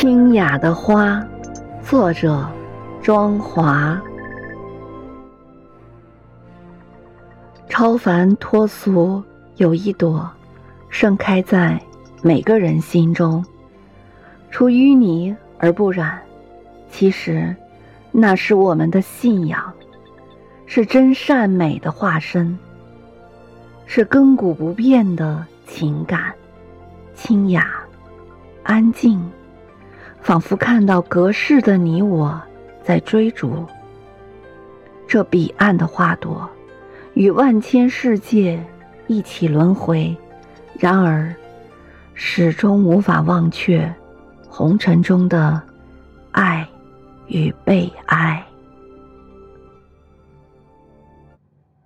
清雅的花，作者庄华。超凡脱俗，有一朵盛开在每个人心中，出淤泥而不染。其实，那是我们的信仰，是真善美的化身，是亘古不变的情感，清雅，安静。仿佛看到隔世的你我在追逐这彼岸的花朵，与万千世界一起轮回，然而始终无法忘却红尘中的爱与被爱。